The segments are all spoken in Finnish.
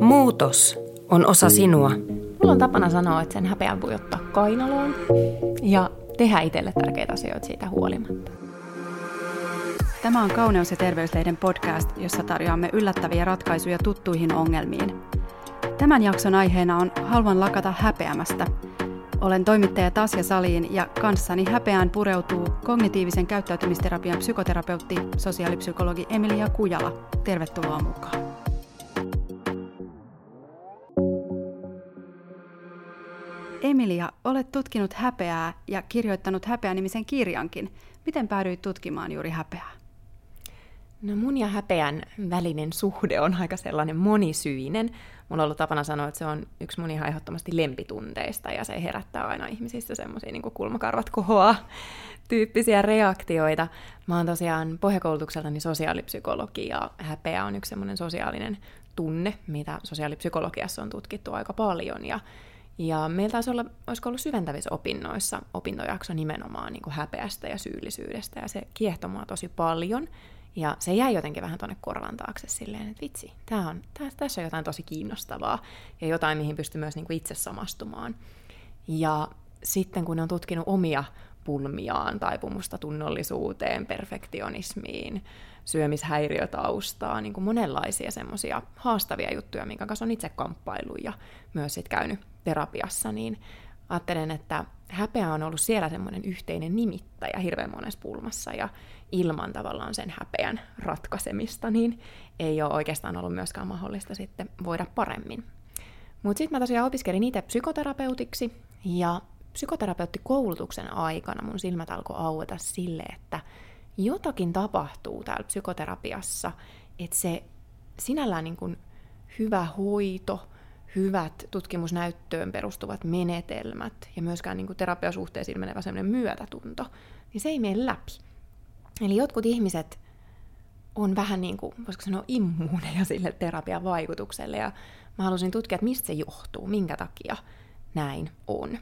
Muutos on osa sinua. Mulla on tapana sanoa, että sen häpeän voi ottaa kainaloon ja tehdä itselle tärkeitä asioita siitä huolimatta. Tämä on Kauneus- ja terveyslehden podcast, jossa tarjoamme yllättäviä ratkaisuja tuttuihin ongelmiin. Tämän jakson aiheena on Haluan lakata häpeämästä. Olen toimittaja Tasja Saliin ja kanssani häpeään pureutuu kognitiivisen käyttäytymisterapian psykoterapeutti, sosiaalipsykologi Emilia Kujala. Tervetuloa mukaan. Emilia, olet tutkinut häpeää ja kirjoittanut häpeä-nimisen kirjankin. Miten päädyit tutkimaan juuri häpeää? No mun ja häpeän välinen suhde on aika sellainen monisyinen. Mulla on ollut tapana sanoa, että se on yksi mun ihan ehdottomasti lempitunteista ja se herättää aina ihmisissä semmoisia niin kulmakarvat kohoa tyyppisiä reaktioita. Mä oon tosiaan pohjakoulutukseltani sosiaalipsykologi ja häpeä on yksi semmoinen sosiaalinen tunne, mitä sosiaalipsykologiassa on tutkittu aika paljon ja ja meillä taisi olla, olisiko ollut syventävissä opinnoissa opintojakso nimenomaan niin kuin häpeästä ja syyllisyydestä, ja se kiehtoi mua tosi paljon. Ja se jäi jotenkin vähän tuonne korvan taakse silleen, että vitsi, tää on, tää, tässä on jotain tosi kiinnostavaa ja jotain, mihin pystyy myös niin kuin itse samastumaan. Ja sitten kun on tutkinut omia pulmiaan, taipumusta tunnollisuuteen, perfektionismiin, syömishäiriötaustaa, niin kuin monenlaisia semmoisia haastavia juttuja, minkä kanssa on itse kamppailu ja myös sit käynyt terapiassa, niin ajattelen, että häpeä on ollut siellä semmoinen yhteinen nimittäjä hirveän monessa pulmassa, ja ilman tavallaan sen häpeän ratkaisemista, niin ei ole oikeastaan ollut myöskään mahdollista sitten voida paremmin. Mutta sitten mä tosiaan opiskelin itse psykoterapeutiksi, ja psykoterapeuttikoulutuksen aikana mun silmät alkoi aueta sille, että jotakin tapahtuu täällä psykoterapiassa, että se sinällään niin kuin hyvä hoito, hyvät tutkimusnäyttöön perustuvat menetelmät ja myöskään niin kuin terapiasuhteisiin sellainen myötätunto, niin se ei mene läpi. Eli jotkut ihmiset on vähän niin kuin, voisiko sanoa, immuuneja sille terapian vaikutukselle, ja mä halusin tutkia, että mistä se johtuu, minkä takia näin on.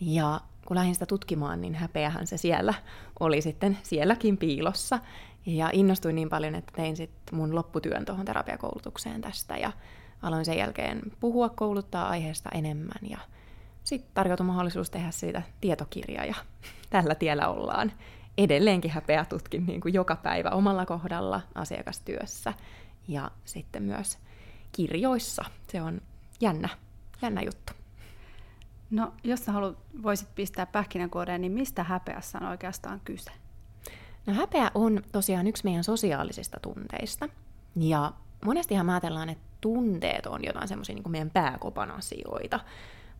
Ja kun lähdin sitä tutkimaan, niin häpeähän se siellä oli sitten sielläkin piilossa. Ja innostuin niin paljon, että tein sitten mun lopputyön tuohon terapiakoulutukseen tästä ja aloin sen jälkeen puhua, kouluttaa aiheesta enemmän ja sitten tarjoutui mahdollisuus tehdä siitä tietokirja ja tällä tiellä ollaan. Edelleenkin häpeä tutkin niin kuin joka päivä omalla kohdalla asiakastyössä ja sitten myös kirjoissa. Se on jännä, jännä juttu. No, jos sä haluat, voisit pistää pähkinänkuoreen, niin mistä häpeässä on oikeastaan kyse? No häpeä on tosiaan yksi meidän sosiaalisista tunteista. Ja monestihan mä ajatellaan, että tunteet on jotain semmoisia niin meidän pääkopan asioita.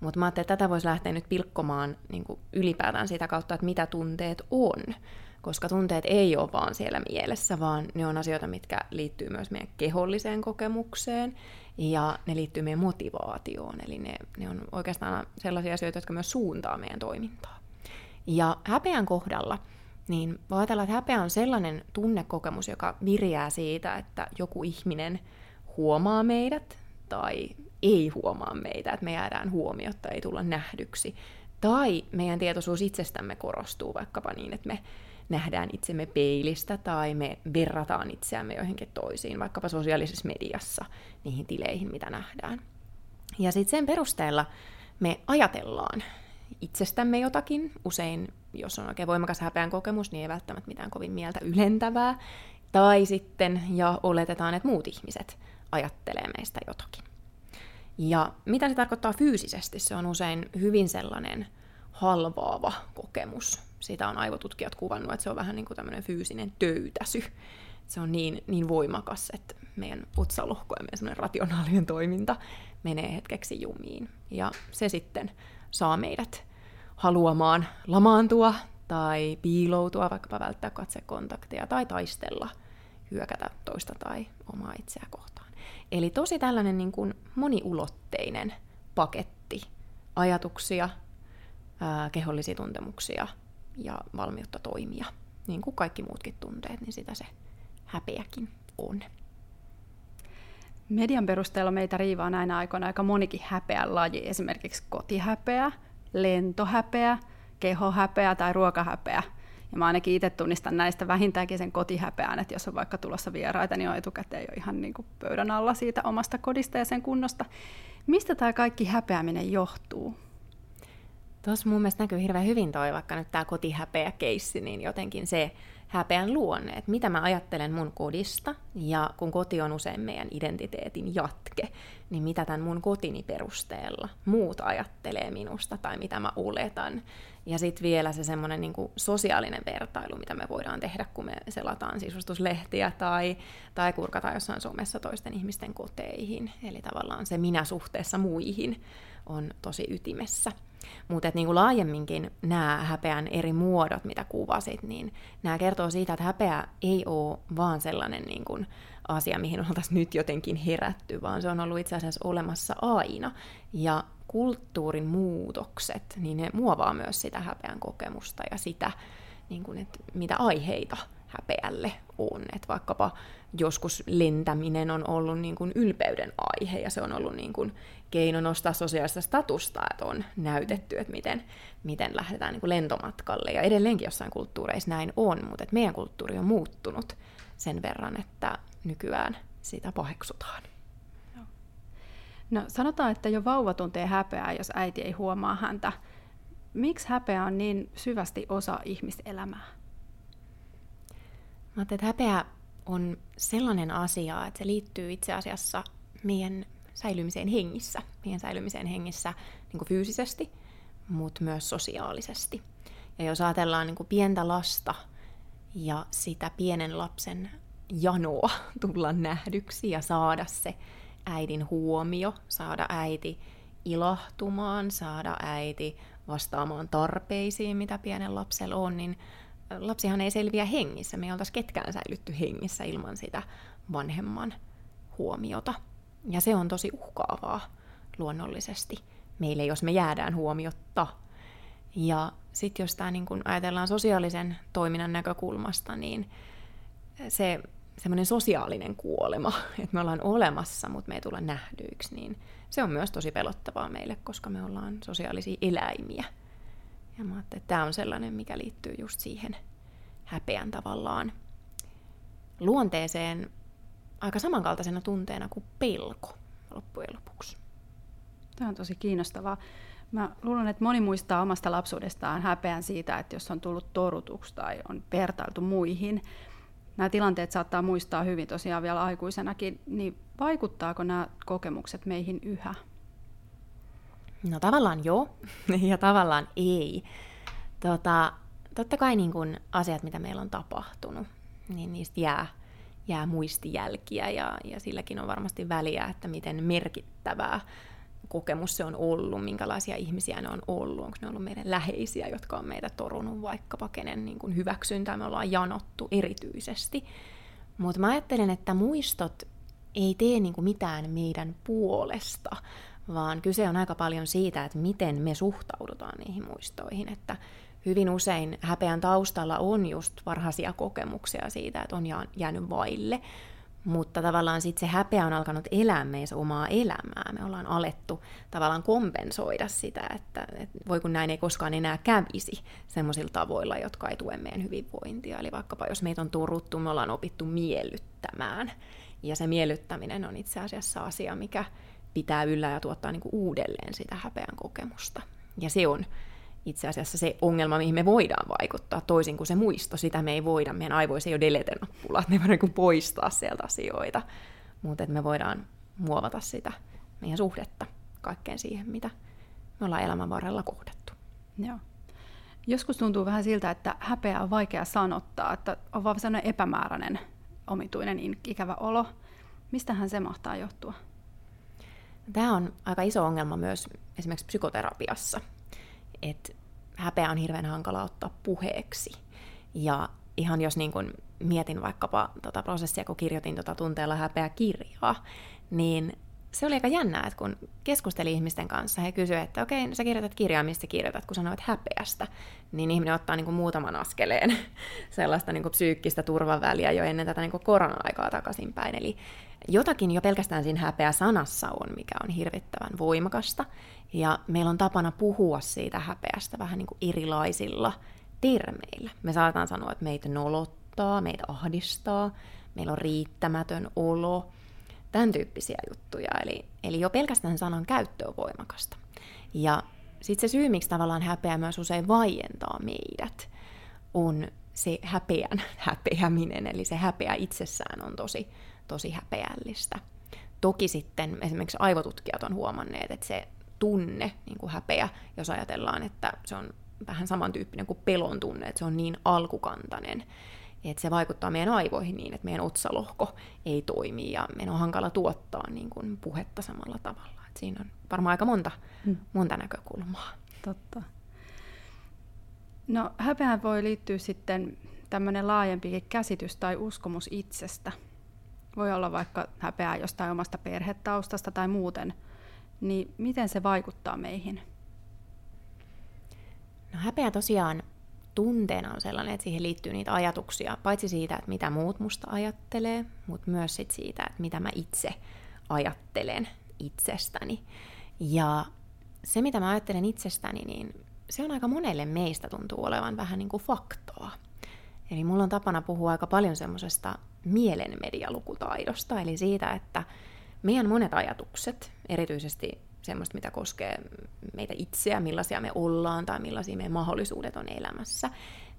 Mutta mä ajattelin, että tätä voisi lähteä nyt pilkkomaan niin kuin ylipäätään sitä kautta, että mitä tunteet on. Koska tunteet ei ole vaan siellä mielessä, vaan ne on asioita, mitkä liittyy myös meidän keholliseen kokemukseen ja ne liittyy meidän motivaatioon. Eli ne, ne on oikeastaan sellaisia asioita, jotka myös suuntaa meidän toimintaa. Ja häpeän kohdalla, niin voi ajatella, että häpeä on sellainen tunnekokemus, joka viriää siitä, että joku ihminen huomaa meidät tai ei huomaa meitä, että me jäädään huomiotta, ei tulla nähdyksi. Tai meidän tietoisuus itsestämme korostuu vaikkapa niin, että me nähdään itsemme peilistä tai me verrataan itseämme joihinkin toisiin, vaikkapa sosiaalisessa mediassa, niihin tileihin, mitä nähdään. Ja sitten sen perusteella me ajatellaan itsestämme jotakin, usein jos on oikein voimakas häpeän kokemus, niin ei välttämättä mitään kovin mieltä ylentävää, tai sitten, ja oletetaan, että muut ihmiset ajattelee meistä jotakin. Ja mitä se tarkoittaa fyysisesti? Se on usein hyvin sellainen halvaava kokemus. Sitä on aivotutkijat kuvannut, että se on vähän niin kuin tämmöinen fyysinen töytäsy. Se on niin, niin voimakas, että meidän otsalohko ja meidän rationaalinen toiminta menee hetkeksi jumiin. Ja se sitten saa meidät haluamaan lamaantua tai piiloutua, vaikkapa välttää katsekontakteja tai taistella, hyökätä toista tai omaa itseä kohtaan. Eli tosi tällainen niin kuin moniulotteinen paketti ajatuksia, ää, kehollisia tuntemuksia ja valmiutta toimia. Niin kuin kaikki muutkin tunteet, niin sitä se häpeäkin on. Median perusteella meitä riivaa näinä aikoina aika monikin häpeän laji, esimerkiksi kotihäpeä, lentohäpeä, kehohäpeä tai ruokahäpeä. Ja mä ainakin itse tunnistan näistä vähintäänkin sen kotihäpeän, että jos on vaikka tulossa vieraita, niin on etukäteen jo ihan niin kuin pöydän alla siitä omasta kodista ja sen kunnosta. Mistä tämä kaikki häpeäminen johtuu? Tuossa mun mielestä näkyy hirveän hyvin toi, vaikka nyt tämä kotihäpeä-keissi, niin jotenkin se häpeän luonne, että mitä mä ajattelen mun kodista, ja kun koti on usein meidän identiteetin jatke, niin mitä tämän mun kotini perusteella muut ajattelee minusta tai mitä mä oletan. Ja sitten vielä se semmoinen niin sosiaalinen vertailu, mitä me voidaan tehdä, kun me selataan sisustuslehtiä tai, tai kurkataan jossain somessa toisten ihmisten koteihin. Eli tavallaan se minä suhteessa muihin on tosi ytimessä. Mutta niin laajemminkin nämä häpeän eri muodot, mitä kuvasit, niin nämä kertoo siitä, että häpeä ei ole vaan sellainen niin kuin asia, mihin oltaisiin nyt jotenkin herätty, vaan se on ollut itse asiassa olemassa aina. Ja kulttuurin muutokset, niin ne muovaa myös sitä häpeän kokemusta ja sitä, niin kuin, että mitä aiheita häpeälle on. Että vaikkapa joskus lentäminen on ollut niin kuin ylpeyden aihe ja se on ollut niin kuin keino nostaa sosiaalista statusta, että on näytetty, että miten, miten lähdetään niin kuin lentomatkalle. Ja edelleenkin jossain kulttuureissa näin on, mutta että meidän kulttuuri on muuttunut sen verran, että nykyään sitä paheksutaan. No sanotaan, että jo vauva tuntee häpeää, jos äiti ei huomaa häntä. Miksi häpeä on niin syvästi osa ihmiselämää? Mä että häpeä on sellainen asia, että se liittyy itse asiassa meidän säilymiseen hengissä, meidän säilymiseen hengissä niin fyysisesti, mutta myös sosiaalisesti. Ja jos ajatellaan niin pientä lasta ja sitä pienen lapsen janoa tulla nähdyksi ja saada se äidin huomio, saada äiti ilahtumaan, saada äiti vastaamaan tarpeisiin, mitä pienen lapsella on, niin lapsihan ei selviä hengissä. Me ei oltaisi ketkään säilytty hengissä ilman sitä vanhemman huomiota. Ja se on tosi uhkaavaa luonnollisesti meille, jos me jäädään huomiotta. Ja sitten jos tämä niin ajatellaan sosiaalisen toiminnan näkökulmasta, niin se semmoinen sosiaalinen kuolema, että me ollaan olemassa, mutta me ei tulla nähdyiksi, niin se on myös tosi pelottavaa meille, koska me ollaan sosiaalisia eläimiä. Ja mä että tämä on sellainen, mikä liittyy just siihen häpeän tavallaan luonteeseen aika samankaltaisena tunteena kuin pelko loppujen lopuksi. Tämä on tosi kiinnostavaa. Mä luulen, että moni muistaa omasta lapsuudestaan häpeän siitä, että jos on tullut torutuksi tai on vertailtu muihin. Nämä tilanteet saattaa muistaa hyvin tosiaan vielä aikuisenakin, niin vaikuttaako nämä kokemukset meihin yhä? No tavallaan joo, ja tavallaan ei. Tota, totta kai niin kun asiat, mitä meillä on tapahtunut, niin niistä jää, jää muistijälkiä, ja, ja silläkin on varmasti väliä, että miten merkittävää kokemus se on ollut, minkälaisia ihmisiä ne on ollut, onko ne ollut meidän läheisiä, jotka on meitä torunut vaikkapa kenen niin kuin hyväksyntää? Me ollaan janottu erityisesti. Mutta mä ajattelen, että muistot ei tee niin kuin mitään meidän puolesta, vaan kyse on aika paljon siitä, että miten me suhtaudutaan niihin muistoihin, että hyvin usein häpeän taustalla on just varhaisia kokemuksia siitä, että on jäänyt vaille, mutta tavallaan sitten se häpeä on alkanut elää meissä omaa elämää. Me ollaan alettu tavallaan kompensoida sitä, että, että voi kun näin ei koskaan enää kävisi semmoisilla tavoilla, jotka ei tue meidän hyvinvointia. Eli vaikkapa jos meitä on turuttu, me ollaan opittu miellyttämään. Ja se miellyttäminen on itse asiassa asia, mikä pitää yllä ja tuottaa niin kuin uudelleen sitä häpeän kokemusta. Ja se on itse asiassa se ongelma, mihin me voidaan vaikuttaa, toisin kuin se muisto. Sitä me ei voida, meidän aivoissa ei ole delete-nappula, että me voidaan niin poistaa sieltä asioita, mutta me voidaan muovata sitä meidän suhdetta kaikkeen siihen, mitä me ollaan elämän varrella kohdattu. Joo. Joskus tuntuu vähän siltä, että häpeä on vaikea sanottaa, että on vaan sellainen epämääräinen, omituinen, ikävä olo. Mistähän se mahtaa johtua? Tämä on aika iso ongelma myös esimerkiksi psykoterapiassa, että häpeä on hirveän hankala ottaa puheeksi. Ja ihan jos niin kun mietin vaikkapa tota prosessia, kun kirjoitin tota tunteella häpeä kirjaa, niin se oli aika jännää, että kun keskustelin ihmisten kanssa, he kysyivät, että okei, sä kirjoitat kirjaa, mistä kirjoitat, kun sanoit häpeästä, niin ihminen ottaa niin kuin muutaman askeleen sellaista niin kuin psyykkistä turvaväliä jo ennen tätä niin kuin korona-aikaa takaisinpäin. Eli jotakin jo pelkästään siinä häpeä-sanassa on, mikä on hirvittävän voimakasta. Ja meillä on tapana puhua siitä häpeästä vähän niin kuin erilaisilla termeillä. Me saataan sanoa, että meitä nolottaa, meitä ahdistaa, meillä on riittämätön olo, tämän tyyppisiä juttuja. Eli, eli jo pelkästään sanan käyttö on voimakasta. Ja sitten se syy, miksi tavallaan häpeä myös usein vaientaa meidät, on se häpeän häpeäminen, eli se häpeä itsessään on tosi, tosi häpeällistä. Toki sitten esimerkiksi aivotutkijat on huomanneet, että se tunne, niin kuin häpeä, jos ajatellaan, että se on vähän samantyyppinen kuin pelon tunne, että se on niin alkukantainen, että se vaikuttaa meidän aivoihin niin, että meidän otsalohko ei toimi ja meidän on hankala tuottaa niin kuin puhetta samalla tavalla. Et siinä on varmaan aika monta, hmm. monta näkökulmaa. Totta. No häpeään voi liittyä sitten tämmöinen laajempikin käsitys tai uskomus itsestä. Voi olla vaikka häpeää jostain omasta perhetaustasta tai muuten. Niin miten se vaikuttaa meihin? No häpeä tosiaan tunteena on sellainen, että siihen liittyy niitä ajatuksia, paitsi siitä, että mitä muut musta ajattelee, mutta myös sit siitä, että mitä mä itse ajattelen itsestäni. Ja se, mitä mä ajattelen itsestäni, niin se on aika monelle meistä tuntuu olevan vähän niin kuin faktoa. Eli mulla on tapana puhua aika paljon semmoisesta mielenmedialukutaidosta, eli siitä, että meidän monet ajatukset, erityisesti semmoista, mitä koskee meitä itseä, millaisia me ollaan tai millaisia meidän mahdollisuudet on elämässä,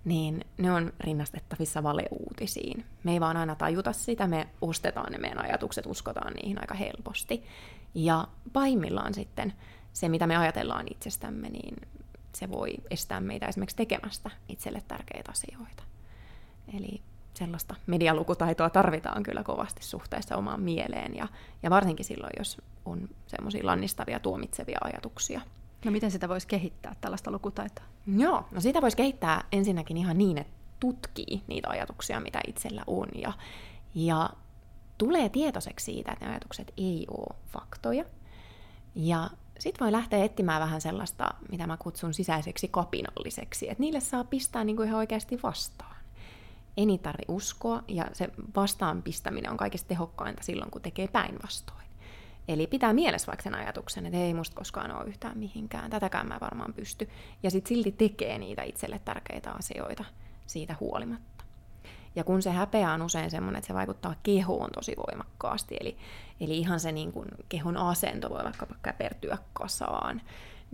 niin ne on rinnastettavissa valeuutisiin. Me ei vaan aina tajuta sitä, me ostetaan ne meidän ajatukset, uskotaan niihin aika helposti. Ja pahimmillaan sitten se, mitä me ajatellaan itsestämme, niin se voi estää meitä esimerkiksi tekemästä itselle tärkeitä asioita. Eli sellaista medialukutaitoa tarvitaan kyllä kovasti suhteessa omaan mieleen ja, ja varsinkin silloin, jos on semmoisia lannistavia, tuomitsevia ajatuksia. No miten sitä voisi kehittää, tällaista lukutaitoa? Joo, no sitä voisi kehittää ensinnäkin ihan niin, että tutkii niitä ajatuksia, mitä itsellä on ja, ja tulee tietoiseksi siitä, että ne ajatukset ei ole faktoja. Ja sitten voi lähteä etsimään vähän sellaista, mitä mä kutsun sisäiseksi kapinalliseksi, että niille saa pistää niin kuin ihan oikeasti vastaan. Ei niitä tarvi uskoa, ja se vastaan pistäminen on kaikista tehokkainta silloin, kun tekee päinvastoin. Eli pitää mielessä vaikka sen ajatuksen, että ei musta koskaan ole yhtään mihinkään, tätäkään mä varmaan pysty. Ja sitten silti tekee niitä itselle tärkeitä asioita siitä huolimatta. Ja kun se häpeä on usein semmoinen, että se vaikuttaa kehoon tosi voimakkaasti, eli, eli ihan se niin kuin kehon asento voi vaikka käpertyä kasaan,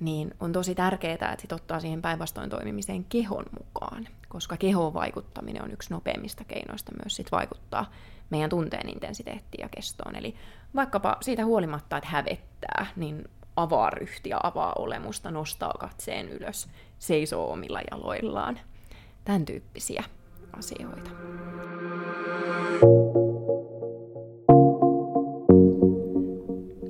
niin on tosi tärkeää, että sit ottaa siihen päinvastoin toimimiseen kehon mukaan, koska kehon vaikuttaminen on yksi nopeimmista keinoista myös sit vaikuttaa meidän tunteen intensiteettiin ja kestoon. Eli vaikkapa siitä huolimatta, että hävettää, niin avaa ryhtiä, avaa olemusta, nostaa katseen ylös, seisoo omilla jaloillaan. Tämän tyyppisiä asioita.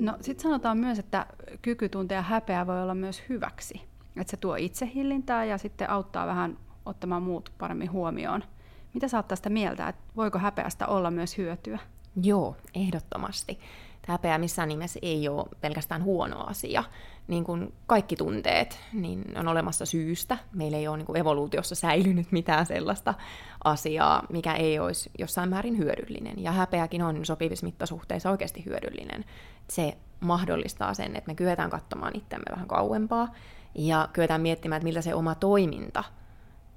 No sitten sanotaan myös, että kyky tuntea häpeää voi olla myös hyväksi. Että se tuo itsehillintää ja sitten auttaa vähän ottamaan muut paremmin huomioon. Mitä sä oot tästä mieltä, että voiko häpeästä olla myös hyötyä? Joo, ehdottomasti. Häpeä missään nimessä ei ole pelkästään huono asia. Niin kuin kaikki tunteet niin on olemassa syystä. Meillä ei ole niin kuin evoluutiossa säilynyt mitään sellaista asiaa, mikä ei olisi jossain määrin hyödyllinen. Ja häpeäkin on sopivissa mittasuhteissa oikeasti hyödyllinen. Se mahdollistaa sen, että me kyetään katsomaan itsemme vähän kauempaa ja kyetään miettimään, että miltä se oma toiminta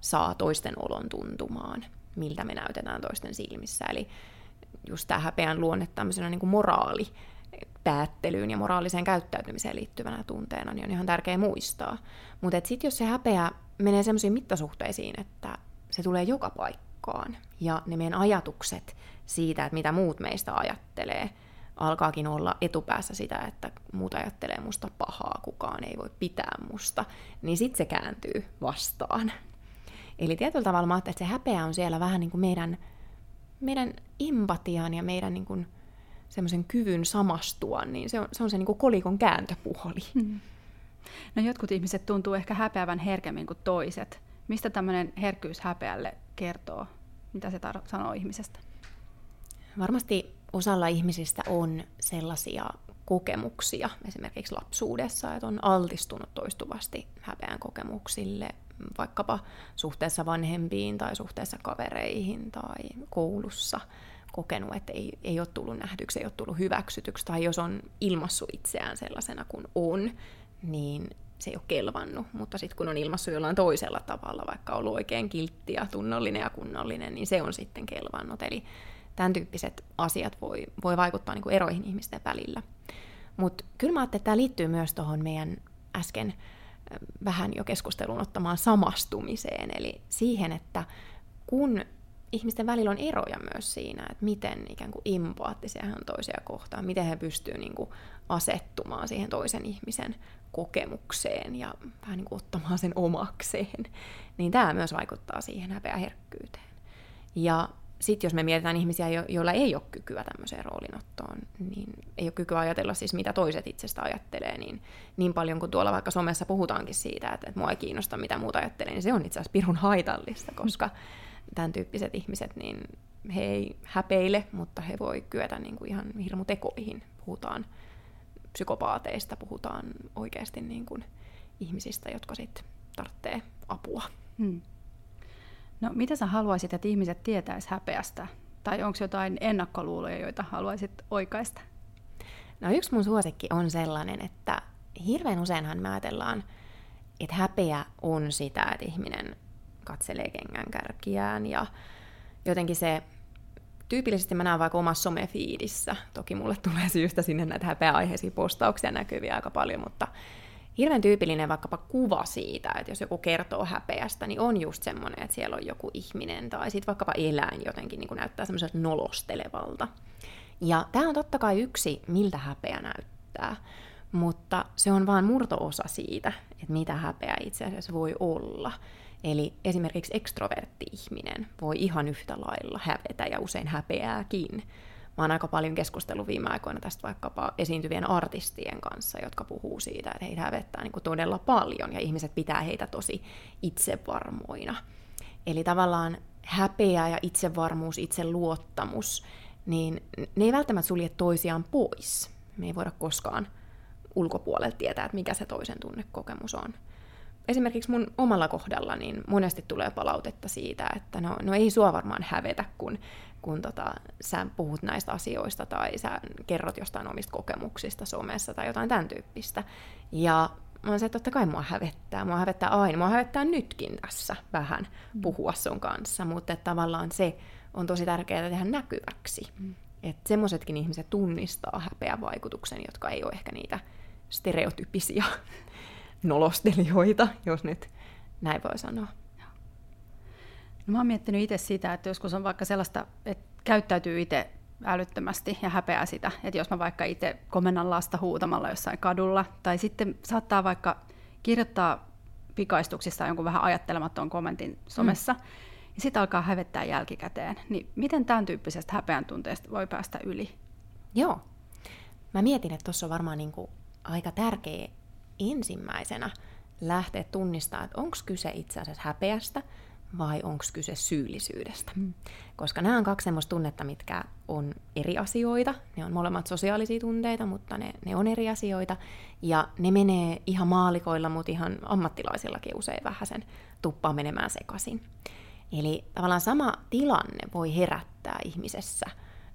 saa toisten olon tuntumaan, miltä me näytetään toisten silmissä. Eli just tämä häpeän luonne tämmöisenä niin kuin moraali päättelyyn ja moraaliseen käyttäytymiseen liittyvänä tunteena, niin on ihan tärkeä muistaa. Mutta sitten jos se häpeä menee semmoisiin mittasuhteisiin, että se tulee joka paikkaan, ja ne meidän ajatukset siitä, että mitä muut meistä ajattelee, alkaakin olla etupäässä sitä, että muut ajattelee musta pahaa, kukaan ei voi pitää musta, niin sitten se kääntyy vastaan. Eli tietyllä tavalla mä että se häpeä on siellä vähän niin kuin meidän, meidän empatian ja meidän niin kuin semmoisen kyvyn samastua, niin se on se, on se niin kuin kolikon kääntöpuoli. Hmm. No jotkut ihmiset tuntuu ehkä häpeävän herkemmin kuin toiset. Mistä tämmöinen herkkyys häpeälle kertoo? Mitä se tar- sanoo ihmisestä? Varmasti osalla ihmisistä on sellaisia kokemuksia esimerkiksi lapsuudessa, että on altistunut toistuvasti häpeän kokemuksille, vaikkapa suhteessa vanhempiin tai suhteessa kavereihin tai koulussa kokenut, että ei, ei ole tullut nähdyksi, ei ole tullut hyväksytyksi, tai jos on ilmassut itseään sellaisena kuin on, niin se ei ole kelvannut, mutta sitten kun on ilmassut jollain toisella tavalla, vaikka ollut oikein kiltti ja tunnollinen ja kunnollinen, niin se on sitten kelvannut. Eli tämän tyyppiset asiat voi, voi vaikuttaa niin kuin eroihin ihmisten välillä. Mutta kyllä mä ajattelin, että tämä liittyy myös tuohon meidän äsken vähän jo keskusteluun ottamaan samastumiseen, eli siihen, että kun ihmisten välillä on eroja myös siinä, että miten ikään kuin empaattisia he on toisia kohtaan, miten he pystyvät niin kuin asettumaan siihen toisen ihmisen kokemukseen ja vähän niin kuin ottamaan sen omakseen, niin tämä myös vaikuttaa siihen häpeäherkkyyteen. Ja sitten jos me mietitään ihmisiä, joilla ei ole kykyä tämmöiseen roolinottoon, niin ei ole kykyä ajatella siis, mitä toiset itsestä ajattelee, niin niin paljon kuin tuolla vaikka somessa puhutaankin siitä, että, että mua ei kiinnosta, mitä muuta ajattelee, niin se on itse asiassa pirun haitallista, koska tämän tyyppiset ihmiset, niin he ei häpeile, mutta he voi kyetä niin kuin ihan hirmutekoihin. Puhutaan psykopaateista, puhutaan oikeasti niin kuin ihmisistä, jotka sitten tarvitsee apua. Hmm. No mitä sä haluaisit, että ihmiset tietäisi häpeästä? Tai onko jotain ennakkoluuloja, joita haluaisit oikaista? No yksi mun suosikki on sellainen, että hirveän useinhan me ajatellaan, että häpeä on sitä, että ihminen katselee kengän kärkiään ja jotenkin se tyypillisesti mä näen vaikka omassa somefiidissä, toki mulle tulee syystä sinne näitä häpeäaiheisia postauksia näkyviä aika paljon, mutta hirveän tyypillinen vaikkapa kuva siitä, että jos joku kertoo häpeästä, niin on just semmoinen, että siellä on joku ihminen tai sitten vaikkapa eläin jotenkin niin kuin näyttää semmoiselta nolostelevalta. Ja tämä on totta kai yksi, miltä häpeä näyttää, mutta se on vain murtoosa siitä, että mitä häpeä itse asiassa voi olla. Eli esimerkiksi ekstrovertti ihminen voi ihan yhtä lailla hävetä ja usein häpeääkin. Mä oon aika paljon keskustellut viime aikoina tästä vaikkapa esiintyvien artistien kanssa, jotka puhuu siitä, että heitä hävettää niin kuin todella paljon ja ihmiset pitää heitä tosi itsevarmoina. Eli tavallaan häpeä ja itsevarmuus, itseluottamus, niin ne ei välttämättä sulje toisiaan pois. Me ei voida koskaan ulkopuolelta tietää, että mikä se toisen tunnekokemus on esimerkiksi mun omalla kohdalla niin monesti tulee palautetta siitä, että no, no ei sua varmaan hävetä, kun, kun tota, sä puhut näistä asioista tai sä kerrot jostain omista kokemuksista somessa tai jotain tämän tyyppistä. Ja mä oon se, että totta kai mua hävettää. Mua hävettää aina. Mua hävettää nytkin tässä vähän mm. puhua sun kanssa, mutta että tavallaan se on tosi tärkeää tehdä näkyväksi. Mm. Että semmoisetkin ihmiset tunnistaa häpeän vaikutuksen, jotka ei ole ehkä niitä stereotypisia nolostelijoita, jos nyt näin voi sanoa. No, mä oon miettinyt itse sitä, että joskus on vaikka sellaista, että käyttäytyy itse älyttömästi ja häpeää sitä, että jos mä vaikka itse komennan lasta huutamalla jossain kadulla, tai sitten saattaa vaikka kirjoittaa pikaistuksista jonkun vähän ajattelemattoman kommentin somessa, mm. ja sitten alkaa hävettää jälkikäteen. Niin miten tämän tyyppisestä häpeän tunteesta voi päästä yli? Joo. Mä mietin, että tuossa on varmaan niinku aika tärkeä ensimmäisenä lähteä tunnistamaan, että onko kyse itse asiassa häpeästä vai onko kyse syyllisyydestä. Mm. Koska nämä on kaksi sellaista tunnetta, mitkä on eri asioita. Ne on molemmat sosiaalisia tunteita, mutta ne, ne on eri asioita. Ja ne menee ihan maalikoilla, mutta ihan ammattilaisillakin usein vähän sen tuppaa menemään sekaisin. Eli tavallaan sama tilanne voi herättää ihmisessä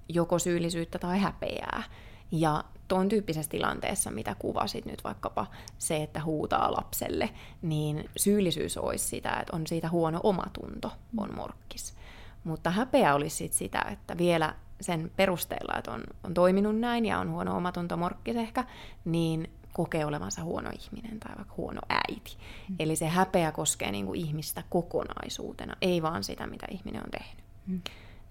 joko syyllisyyttä tai häpeää. Ja tuon tyyppisessä tilanteessa, mitä kuvasit nyt vaikkapa se, että huutaa lapselle, niin syyllisyys olisi sitä, että on siitä huono omatunto, on morkkis. Mutta häpeä olisi sit sitä, että vielä sen perusteella, että on, on toiminut näin ja on huono omatunto morkkis ehkä, niin kokee olevansa huono ihminen tai vaikka huono äiti. Mm. Eli se häpeä koskee niin kuin ihmistä kokonaisuutena, ei vaan sitä, mitä ihminen on tehnyt. Mm.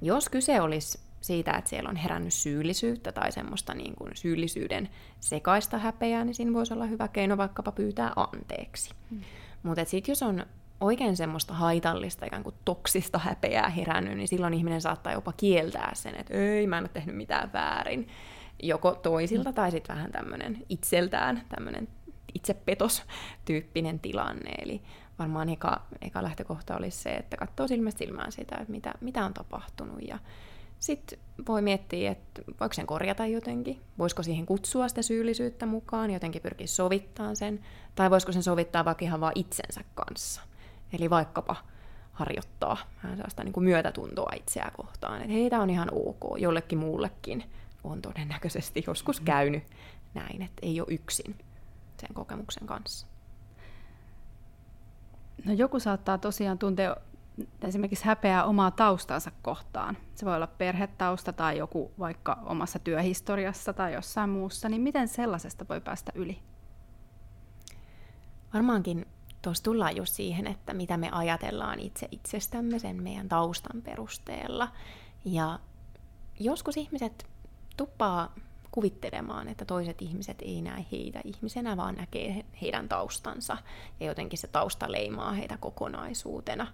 Jos kyse olisi siitä, että siellä on herännyt syyllisyyttä tai semmoista niin kuin syyllisyyden sekaista häpeää, niin siinä voisi olla hyvä keino vaikkapa pyytää anteeksi. Mm. Mutta sitten jos on oikein semmoista haitallista, ikään kuin toksista häpeää herännyt, niin silloin ihminen saattaa jopa kieltää sen, että ei, mä en ole tehnyt mitään väärin. Joko toisilta mm. tai sitten vähän tämmöinen itseltään, tämmöinen itsepetos-tyyppinen tilanne. Eli varmaan eka, eka lähtökohta olisi se, että katsoo silmästä silmään sitä, että mitä, mitä on tapahtunut ja sitten voi miettiä, että voiko sen korjata jotenkin, voisiko siihen kutsua sitä syyllisyyttä mukaan, jotenkin pyrkiä sovittaa sen, tai voisiko sen sovittaa vaikka ihan vaan itsensä kanssa. Eli vaikkapa harjoittaa vähän sellaista niin kuin myötätuntoa itseä kohtaan, että heitä on ihan ok, jollekin muullekin on todennäköisesti joskus mm-hmm. käynyt näin, että ei ole yksin sen kokemuksen kanssa. No joku saattaa tosiaan tuntea esimerkiksi häpeää omaa taustansa kohtaan. Se voi olla perhetausta tai joku vaikka omassa työhistoriassa tai jossain muussa, niin miten sellaisesta voi päästä yli? Varmaankin tuossa tullaan just siihen, että mitä me ajatellaan itse itsestämme sen meidän taustan perusteella. Ja joskus ihmiset tuppaa kuvittelemaan, että toiset ihmiset ei näe heitä ihmisenä, vaan näkee heidän taustansa. Ja jotenkin se tausta leimaa heitä kokonaisuutena.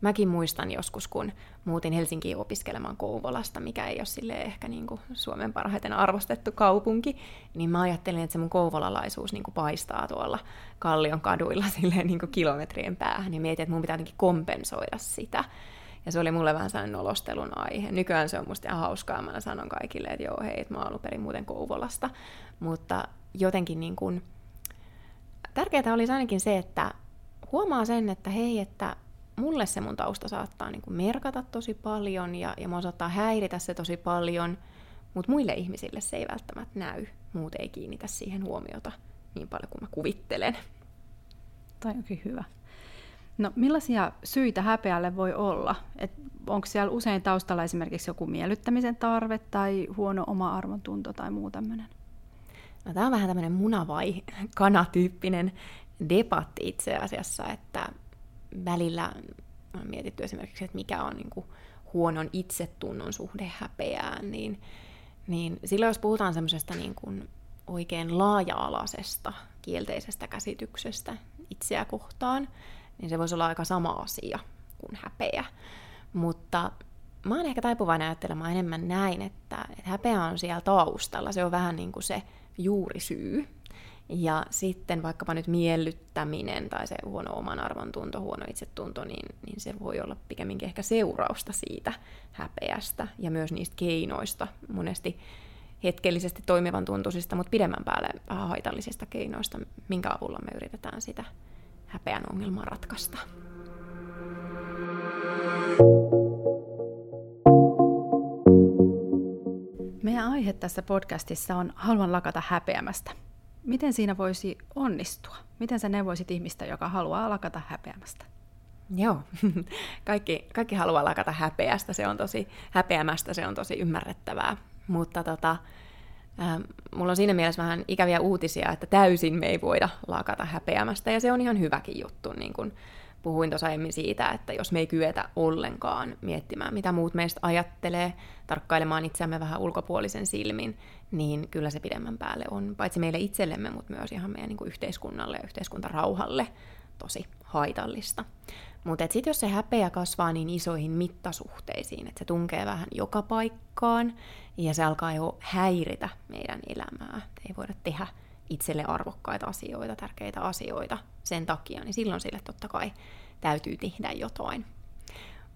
Mäkin muistan joskus, kun muutin Helsinkiin opiskelemaan Kouvolasta, mikä ei ole sille ehkä niin kuin Suomen parhaiten arvostettu kaupunki, niin mä ajattelin, että se mun kouvolalaisuus niin kuin paistaa tuolla Kallion kaduilla silleen niin kuin kilometrien päähän, ja mietin, että mun pitää jotenkin kompensoida sitä. Ja se oli mulle vähän sellainen nolostelun aihe. Nykyään se on musta ihan hauskaa, mä sanon kaikille, että joo, hei, mä oon perin muuten Kouvolasta. Mutta jotenkin niin kuin, tärkeää oli ainakin se, että huomaa sen, että hei, että mulle se mun tausta saattaa niin kuin merkata tosi paljon ja, ja mua saattaa häiritä se tosi paljon, mutta muille ihmisille se ei välttämättä näy. Muut ei kiinnitä siihen huomiota niin paljon kuin mä kuvittelen. Tai onkin hyvä. No millaisia syitä häpeälle voi olla? Et onko siellä usein taustalla esimerkiksi joku miellyttämisen tarve tai huono oma arvontunto tai muu tämmöinen? No, tämä on vähän tämmöinen muna vai kana-tyyppinen debatti itse asiassa, että välillä on mietitty esimerkiksi, että mikä on niin kuin huonon itsetunnon suhde häpeään, niin, niin silloin jos puhutaan semmoisesta niin oikein laaja-alaisesta kielteisestä käsityksestä itseä kohtaan, niin se voisi olla aika sama asia kuin häpeä. Mutta mä oon ehkä taipuvainen ajattelemaan enemmän näin, että, että häpeä on siellä taustalla. Se on vähän niin kuin se juurisyy. Ja sitten vaikkapa nyt miellyttäminen tai se huono oman arvon tunto, huono itsetunto, niin, niin se voi olla pikemminkin ehkä seurausta siitä häpeästä ja myös niistä keinoista, monesti hetkellisesti toimivan tuntuisista, mutta pidemmän päälle haitallisista keinoista, minkä avulla me yritetään sitä häpeän ongelmaa ratkaista. Meidän aihe tässä podcastissa on Haluan lakata häpeämästä. Miten siinä voisi onnistua? Miten sä neuvoisit ihmistä, joka haluaa lakata häpeämästä? Joo, kaikki, kaikki haluaa lakata häpeästä, se on tosi häpeämästä, se on tosi ymmärrettävää. Mutta tota, äh, mulla on siinä mielessä vähän ikäviä uutisia, että täysin me ei voida lakata häpeämästä, ja se on ihan hyväkin juttu, niin kuin puhuin tuossa aiemmin siitä, että jos me ei kyetä ollenkaan miettimään, mitä muut meistä ajattelee, tarkkailemaan itseämme vähän ulkopuolisen silmin, niin kyllä se pidemmän päälle on, paitsi meille itsellemme, mutta myös ihan meidän niin kuin yhteiskunnalle ja yhteiskuntarauhalle tosi haitallista. Mutta sitten jos se häpeä kasvaa niin isoihin mittasuhteisiin, että se tunkee vähän joka paikkaan ja se alkaa jo häiritä meidän elämää, ei voida tehdä itselle arvokkaita asioita, tärkeitä asioita sen takia, niin silloin sille totta kai täytyy tehdä jotain.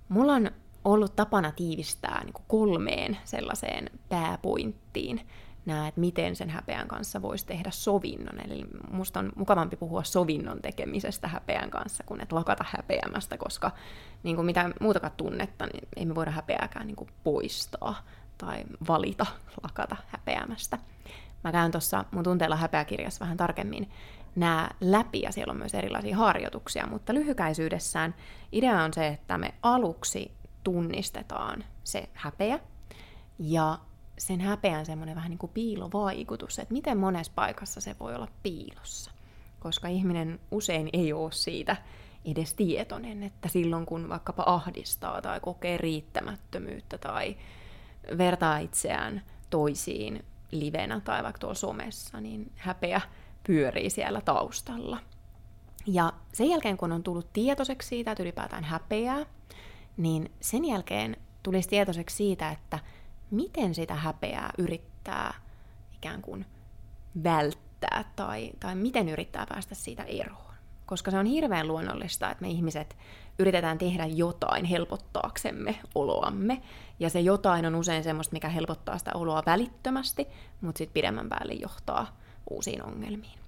Mulla on ollut tapana tiivistää niin kuin kolmeen sellaiseen pääpointtiin nämä, että miten sen häpeän kanssa voisi tehdä sovinnon. Eli musta on mukavampi puhua sovinnon tekemisestä häpeän kanssa kuin että lakata häpeämästä, koska niin kuin mitä muutakaan tunnetta, niin ei me voida häpeääkään niin kuin poistaa tai valita lakata häpeämästä. Mä käyn tuossa mun tunteella häpeäkirjassa vähän tarkemmin nämä läpi, ja siellä on myös erilaisia harjoituksia, mutta lyhykäisyydessään idea on se, että me aluksi tunnistetaan se häpeä, ja sen häpeän semmoinen vähän niin kuin piilovaikutus, että miten monessa paikassa se voi olla piilossa. Koska ihminen usein ei ole siitä edes tietoinen, että silloin kun vaikkapa ahdistaa tai kokee riittämättömyyttä tai vertaa itseään toisiin livenä tai vaikka tuolla somessa, niin häpeä pyörii siellä taustalla. Ja sen jälkeen, kun on tullut tietoiseksi siitä, että ylipäätään häpeää, niin sen jälkeen tulisi tietoiseksi siitä, että miten sitä häpeää yrittää ikään kuin välttää tai, tai miten yrittää päästä siitä eroon. Koska se on hirveän luonnollista, että me ihmiset yritetään tehdä jotain helpottaaksemme oloamme. Ja se jotain on usein semmoista, mikä helpottaa sitä oloa välittömästi, mutta sitten pidemmän päälle johtaa uusiin ongelmiin.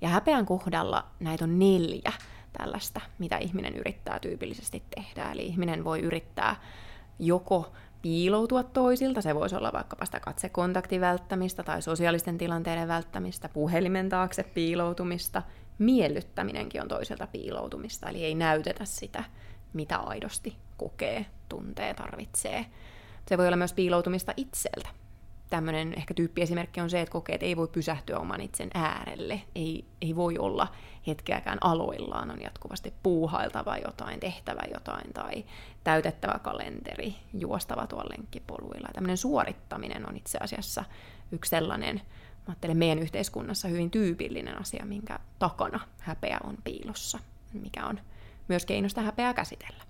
Ja häpeän kohdalla näitä on neljä tällaista, mitä ihminen yrittää tyypillisesti tehdä. Eli ihminen voi yrittää joko piiloutua toisilta, se voisi olla vaikkapa sitä katsekontaktin välttämistä tai sosiaalisten tilanteiden välttämistä, puhelimen taakse piiloutumista, miellyttäminenkin on toiselta piiloutumista, eli ei näytetä sitä, mitä aidosti kokee, tuntee, tarvitsee. Se voi olla myös piiloutumista itseltä. Tämmöinen ehkä tyyppiesimerkki on se, että kokee, että ei voi pysähtyä oman itsen äärelle. Ei, ei voi olla hetkeäkään aloillaan, on jatkuvasti puuhailtava jotain, tehtävä jotain tai täytettävä kalenteri, juostava tuolla lenkkipoluilla. Tämmöinen suorittaminen on itse asiassa yksi sellainen, mä ajattelen meidän yhteiskunnassa hyvin tyypillinen asia, minkä takana häpeä on piilossa, mikä on myös keino sitä häpeää käsitellä.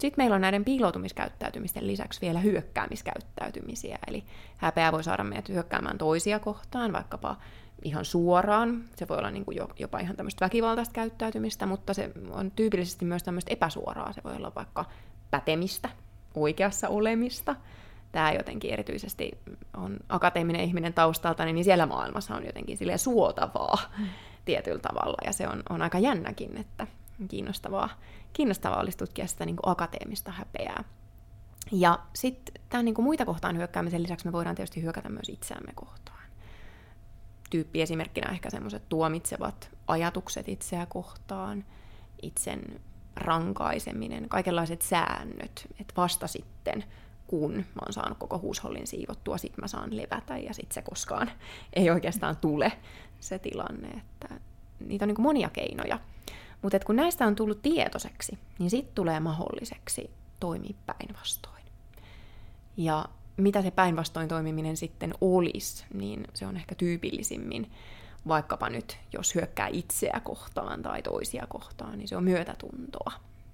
Sitten meillä on näiden piiloutumiskäyttäytymisten lisäksi vielä hyökkäämiskäyttäytymisiä, eli häpeä voi saada meidät hyökkäämään toisia kohtaan, vaikkapa ihan suoraan. Se voi olla niin kuin jopa ihan tämmöistä väkivaltaista käyttäytymistä, mutta se on tyypillisesti myös tämmöistä epäsuoraa. Se voi olla vaikka pätemistä, oikeassa olemista. Tämä jotenkin erityisesti on akateeminen ihminen taustalta, niin siellä maailmassa on jotenkin sille suotavaa mm. tietyllä tavalla. Ja se on, on aika jännäkin, että kiinnostavaa, kiinnostavaa olisi tutkia sitä niin kuin akateemista häpeää. Ja sitten tämän niin muita kohtaan hyökkäämisen lisäksi me voidaan tietysti hyökätä myös itseämme kohtaan. Tyyppi esimerkkinä ehkä semmoiset tuomitsevat ajatukset itseä kohtaan, itsen rankaiseminen, kaikenlaiset säännöt, että vasta sitten, kun mä oon saanut koko huushollin siivottua, sit mä saan levätä ja sit se koskaan ei oikeastaan tule se tilanne, että niitä on niin monia keinoja. Mutta kun näistä on tullut tietoiseksi, niin sitten tulee mahdolliseksi toimia päinvastoin. Ja mitä se päinvastoin toimiminen sitten olisi, niin se on ehkä tyypillisimmin vaikkapa nyt, jos hyökkää itseä kohtaan tai toisia kohtaan, niin se on myötätuntoa.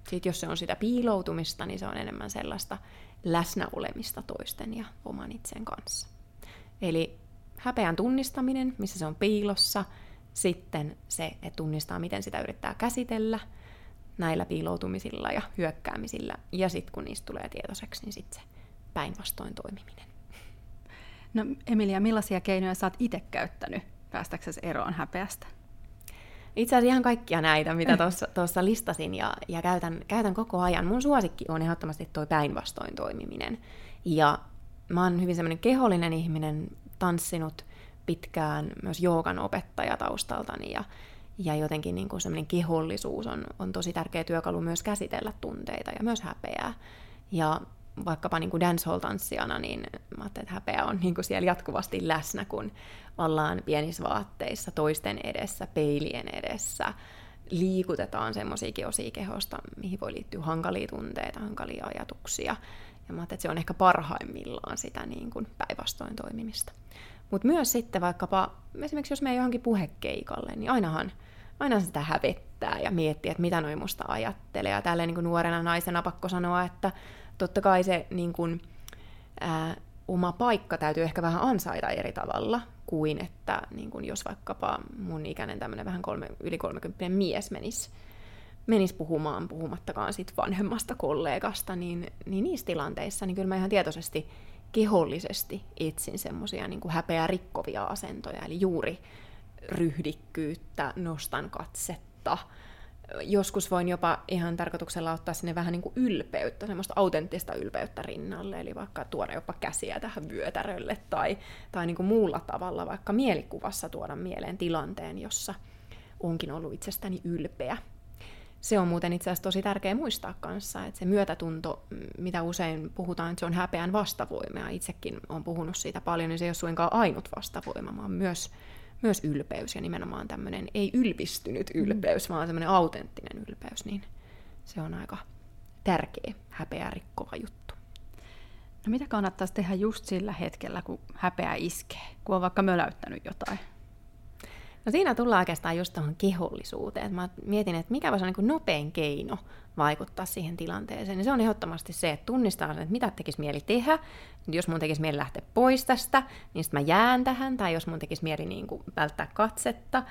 Sitten jos se on sitä piiloutumista, niin se on enemmän sellaista läsnäolemista toisten ja oman itsen kanssa. Eli häpeän tunnistaminen, missä se on piilossa, sitten se, että tunnistaa, miten sitä yrittää käsitellä näillä piiloutumisilla ja hyökkäämisillä, ja sitten kun niistä tulee tietoiseksi, niin sitten se päinvastoin toimiminen. No Emilia, millaisia keinoja sä oot itse käyttänyt päästäksesi eroon häpeästä? Itse asiassa ihan kaikkia näitä, mitä tuossa listasin ja, ja käytän, käytän koko ajan. Mun suosikki on ehdottomasti tuo päinvastoin toimiminen. Ja mä oon hyvin semmoinen kehollinen ihminen, tanssinut pitkään myös joogan opettaja taustaltani ja, ja jotenkin niin kuin semmoinen kehollisuus on, on tosi tärkeä työkalu myös käsitellä tunteita ja myös häpeää. Ja vaikkapa niin kuin dancehall-tanssijana, niin mä ajattelin, että häpeä on niin kuin siellä jatkuvasti läsnä, kun ollaan pienissä vaatteissa, toisten edessä, peilien edessä, liikutetaan semmoisia osia kehosta, mihin voi liittyä hankalia tunteita, hankalia ajatuksia. Ja mä että se on ehkä parhaimmillaan sitä niin kuin päinvastoin toimimista. Mutta myös sitten vaikkapa, esimerkiksi jos me johonkin puhekeikalle, niin ainahan, aina sitä hävettää ja miettiä, että mitä noin musta ajattelee. Ja tälleen niin nuorena naisena pakko sanoa, että totta kai se niin kuin, ää, oma paikka täytyy ehkä vähän ansaita eri tavalla kuin että niin kuin jos vaikkapa mun ikäinen tämmöinen vähän kolme, yli 30 mies menisi menis puhumaan, puhumattakaan sit vanhemmasta kollegasta, niin, niin niissä tilanteissa, niin kyllä mä ihan tietoisesti kehollisesti etsin semmoisia niin häpeää rikkovia asentoja, eli juuri ryhdikkyyttä, nostan katsetta, joskus voin jopa ihan tarkoituksella ottaa sinne vähän niin kuin ylpeyttä, semmoista autenttista ylpeyttä rinnalle, eli vaikka tuoda jopa käsiä tähän vyötärölle tai, tai niin kuin muulla tavalla vaikka mielikuvassa tuoda mieleen tilanteen, jossa onkin ollut itsestäni ylpeä. Se on muuten itse asiassa tosi tärkeä muistaa kanssa, että se myötätunto, mitä usein puhutaan, että se on häpeän vastavoima, itsekin olen puhunut siitä paljon, niin se ei ole suinkaan ainut vastavoima, vaan myös myös ylpeys ja nimenomaan tämmöinen ei ylpistynyt mm. ylpeys, mm. vaan semmoinen autenttinen ylpeys, niin se on aika tärkeä, häpeä rikkova juttu. No mitä kannattaisi tehdä just sillä hetkellä, kun häpeä iskee, kun on vaikka möläyttänyt jotain? No siinä tullaan oikeastaan just tuohon kehollisuuteen. Mä mietin, että mikä voisi olla niin nopein keino vaikuttaa siihen tilanteeseen. Ja se on ehdottomasti se, että tunnistaa että mitä tekisi mieli tehdä. Jos mun tekisi mieli lähteä pois tästä, niin sitten mä jään tähän. Tai jos mun tekisi mieli niin kuin välttää katsetta,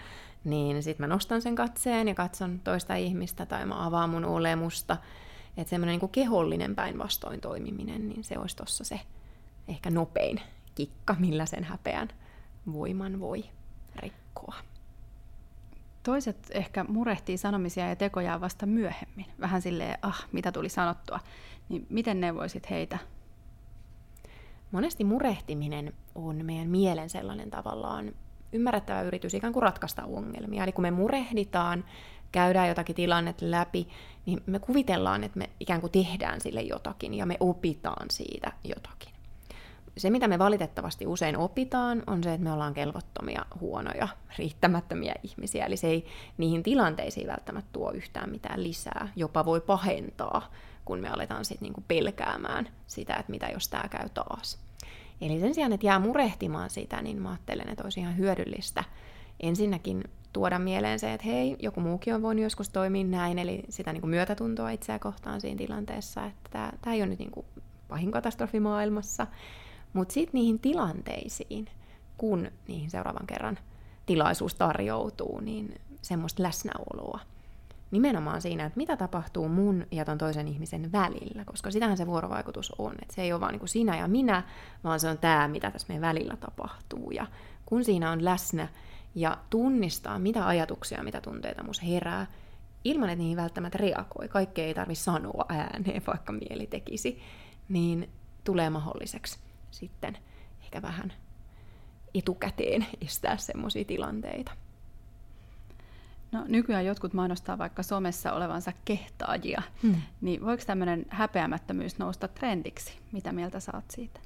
niin sitten mä nostan sen katseen ja katson toista ihmistä tai mä avaan mun olemusta. Että semmoinen niin kehollinen päinvastoin toimiminen, niin se olisi tuossa se ehkä nopein kikka, millä sen häpeän voiman voi rikkoa. Toiset ehkä murehtii sanomisia ja tekoja vasta myöhemmin. Vähän silleen, ah, mitä tuli sanottua. Niin miten neuvoisit heitä? Monesti murehtiminen on meidän mielen sellainen tavallaan ymmärrettävä yritys ikään kuin ratkaista ongelmia. Eli kun me murehditaan, käydään jotakin tilannetta läpi, niin me kuvitellaan, että me ikään kuin tehdään sille jotakin ja me opitaan siitä jotakin. Se, mitä me valitettavasti usein opitaan, on se, että me ollaan kelvottomia, huonoja, riittämättömiä ihmisiä. Eli se ei niihin tilanteisiin välttämättä tuo yhtään mitään lisää, jopa voi pahentaa, kun me aletaan sitten niinku pelkäämään sitä, että mitä jos tämä käy taas. Eli sen sijaan, että jää murehtimaan sitä, niin mä ajattelen, että olisi ihan hyödyllistä ensinnäkin tuoda mieleen se, että hei, joku muukin on voinut joskus toimia näin, eli sitä niin kuin myötätuntoa itseä kohtaan siinä tilanteessa, että tämä, ei ole nyt niin kuin pahin katastrofi maailmassa, mutta sitten niihin tilanteisiin, kun niihin seuraavan kerran tilaisuus tarjoutuu, niin semmoista läsnäoloa. Nimenomaan siinä, että mitä tapahtuu mun ja ton toisen ihmisen välillä, koska sitähän se vuorovaikutus on. Että se ei ole vaan niin sinä ja minä, vaan se on tämä, mitä tässä meidän välillä tapahtuu. Ja kun siinä on läsnä ja tunnistaa, mitä ajatuksia, mitä tunteita mus herää, ilman että niihin välttämättä reagoi, kaikkea ei tarvitse sanoa ääneen, vaikka mieli tekisi, niin tulee mahdolliseksi sitten ehkä vähän etukäteen estää semmoisia tilanteita. No, nykyään jotkut mainostaa vaikka somessa olevansa kehtaajia, hmm. niin voiko tämmöinen häpeämättömyys nousta trendiksi? Mitä mieltä saat siitä?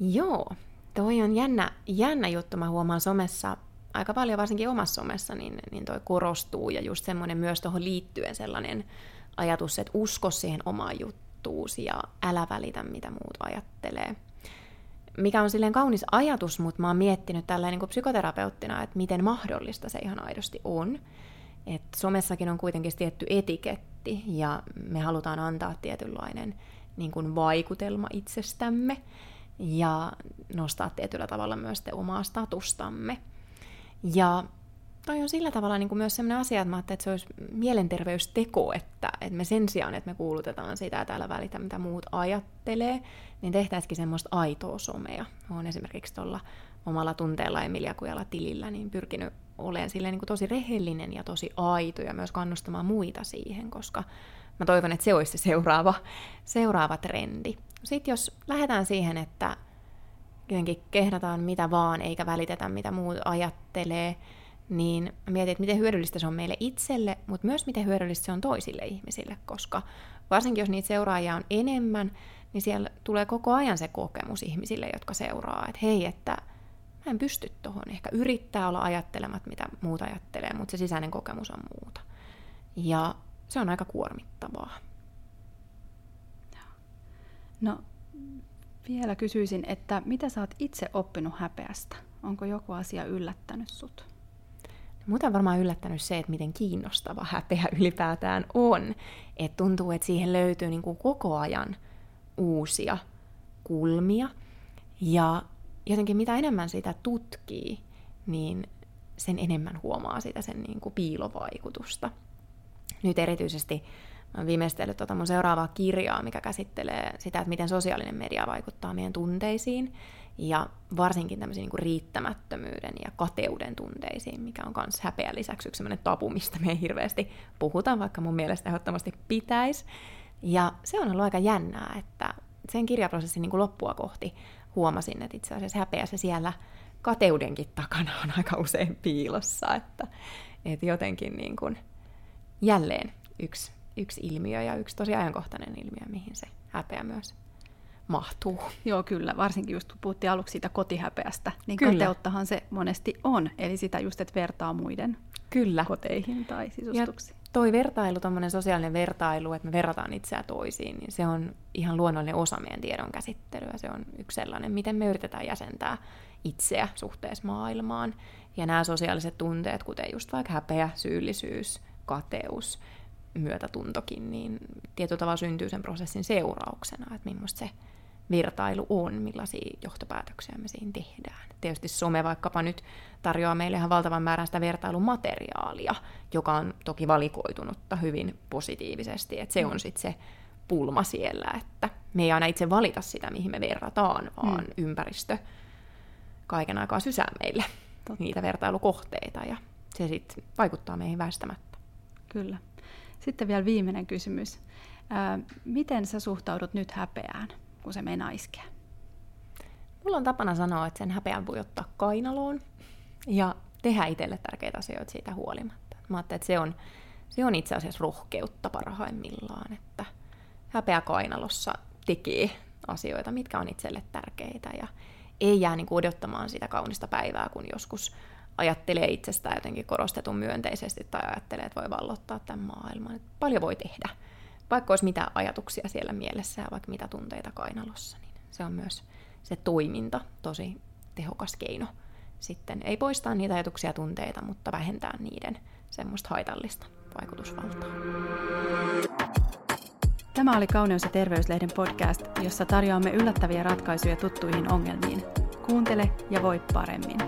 Joo, toi on jännä, jännä juttu. Mä huomaan somessa aika paljon, varsinkin omassa somessa, niin, niin toi korostuu. Ja just semmoinen myös tuohon liittyen sellainen ajatus, että usko siihen omaan juttuusi ja älä välitä, mitä muut ajattelee. Mikä on silleen kaunis ajatus, mutta mä oon miettinyt tällä niin psykoterapeuttina, että miten mahdollista se ihan aidosti on. Et somessakin on kuitenkin tietty etiketti ja me halutaan antaa tietynlainen niin kuin vaikutelma itsestämme ja nostaa tietyllä tavalla myös te omaa statustamme. Ja toi on sillä tavalla niin kuin myös sellainen asia, että mä että se olisi mielenterveysteko, että, että me sen sijaan, että me kuulutetaan sitä ja täällä välitä, mitä muut ajattelee, niin tehtäisikin semmoista aitoa somea. Olen esimerkiksi tuolla omalla tunteella Emilia Kujalla tilillä niin pyrkinyt olemaan silleen niin kuin tosi rehellinen ja tosi aito ja myös kannustamaan muita siihen, koska mä toivon, että se olisi se seuraava, seuraava trendi. Sitten jos lähdetään siihen, että jotenkin kehdataan mitä vaan, eikä välitetä mitä muut ajattelee, niin mietin, että miten hyödyllistä se on meille itselle, mutta myös miten hyödyllistä se on toisille ihmisille, koska varsinkin jos niitä seuraajia on enemmän, niin siellä tulee koko ajan se kokemus ihmisille, jotka seuraa, että hei, että mä en pysty tuohon. Ehkä yrittää olla ajattelemat, mitä muut ajattelee, mutta se sisäinen kokemus on muuta. Ja se on aika kuormittavaa. No, vielä kysyisin, että mitä sä oot itse oppinut häpeästä? Onko joku asia yllättänyt sut? Muuta on varmaan yllättänyt se, että miten kiinnostava häpeä ylipäätään on. Että tuntuu, että siihen löytyy niin kuin koko ajan uusia kulmia. Ja jotenkin mitä enemmän sitä tutkii, niin sen enemmän huomaa sitä sen niin kuin piilovaikutusta. Nyt erityisesti olen viimeistellyt tuota mun seuraavaa kirjaa, mikä käsittelee sitä, että miten sosiaalinen media vaikuttaa meidän tunteisiin ja varsinkin tämmöisiin niin riittämättömyyden ja kateuden tunteisiin, mikä on myös häpeä lisäksi yksi sellainen tabu, mistä me ei hirveästi puhuta, vaikka mun mielestä ehdottomasti pitäisi. Ja se on ollut aika jännää, että sen kirjaprosessin niin kuin loppua kohti huomasin, että itse asiassa häpeä se siellä kateudenkin takana on aika usein piilossa, että, että jotenkin niin kuin jälleen yksi, yksi ilmiö ja yksi tosi ajankohtainen ilmiö, mihin se häpeä myös mahtuu. Joo, kyllä. Varsinkin just kun puhuttiin aluksi siitä kotihäpeästä, niin kyllä. kateuttahan se monesti on. Eli sitä just, että vertaa muiden kyllä. koteihin tai sisustuksiin. Ja toi vertailu, tuommoinen sosiaalinen vertailu, että me verrataan itseä toisiin, niin se on ihan luonnollinen osa meidän tiedon käsittelyä. Se on yksi sellainen, miten me yritetään jäsentää itseä suhteessa maailmaan. Ja nämä sosiaaliset tunteet, kuten just vaikka häpeä, syyllisyys, kateus, myötätuntokin, niin tietyllä tavalla syntyy sen prosessin seurauksena, että millaista se vertailu on, millaisia johtopäätöksiä me siinä tehdään. Tietysti some vaikkapa nyt tarjoaa meille ihan valtavan määrän sitä vertailumateriaalia, joka on toki valikoitunutta hyvin positiivisesti, että se on mm. sitten se pulma siellä, että me ei aina itse valita sitä, mihin me verrataan, vaan mm. ympäristö kaiken aikaa sysää meille Totta. niitä vertailukohteita ja se sitten vaikuttaa meihin väistämättä. Kyllä. Sitten vielä viimeinen kysymys. Ää, miten sä suhtaudut nyt häpeään, kun se meinaa iskeä? Mulla on tapana sanoa, että sen häpeän voi ottaa kainaloon ja tehdä itselle tärkeitä asioita siitä huolimatta. Mä että se on, se on itse asiassa rohkeutta parhaimmillaan, että häpeä kainalossa tekee asioita, mitkä on itselle tärkeitä ja ei jää niin odottamaan sitä kaunista päivää, kun joskus ajattelee itsestään jotenkin korostetun myönteisesti tai ajattelee, että voi vallottaa tämän maailman. Paljon voi tehdä. Vaikka olisi mitä ajatuksia siellä mielessä ja vaikka mitä tunteita kainalossa, niin se on myös se toiminta tosi tehokas keino sitten. Ei poistaa niitä ajatuksia ja tunteita, mutta vähentää niiden semmoista haitallista vaikutusvaltaa. Tämä oli Kauneus- ja terveyslehden podcast, jossa tarjoamme yllättäviä ratkaisuja tuttuihin ongelmiin. Kuuntele ja voi paremmin.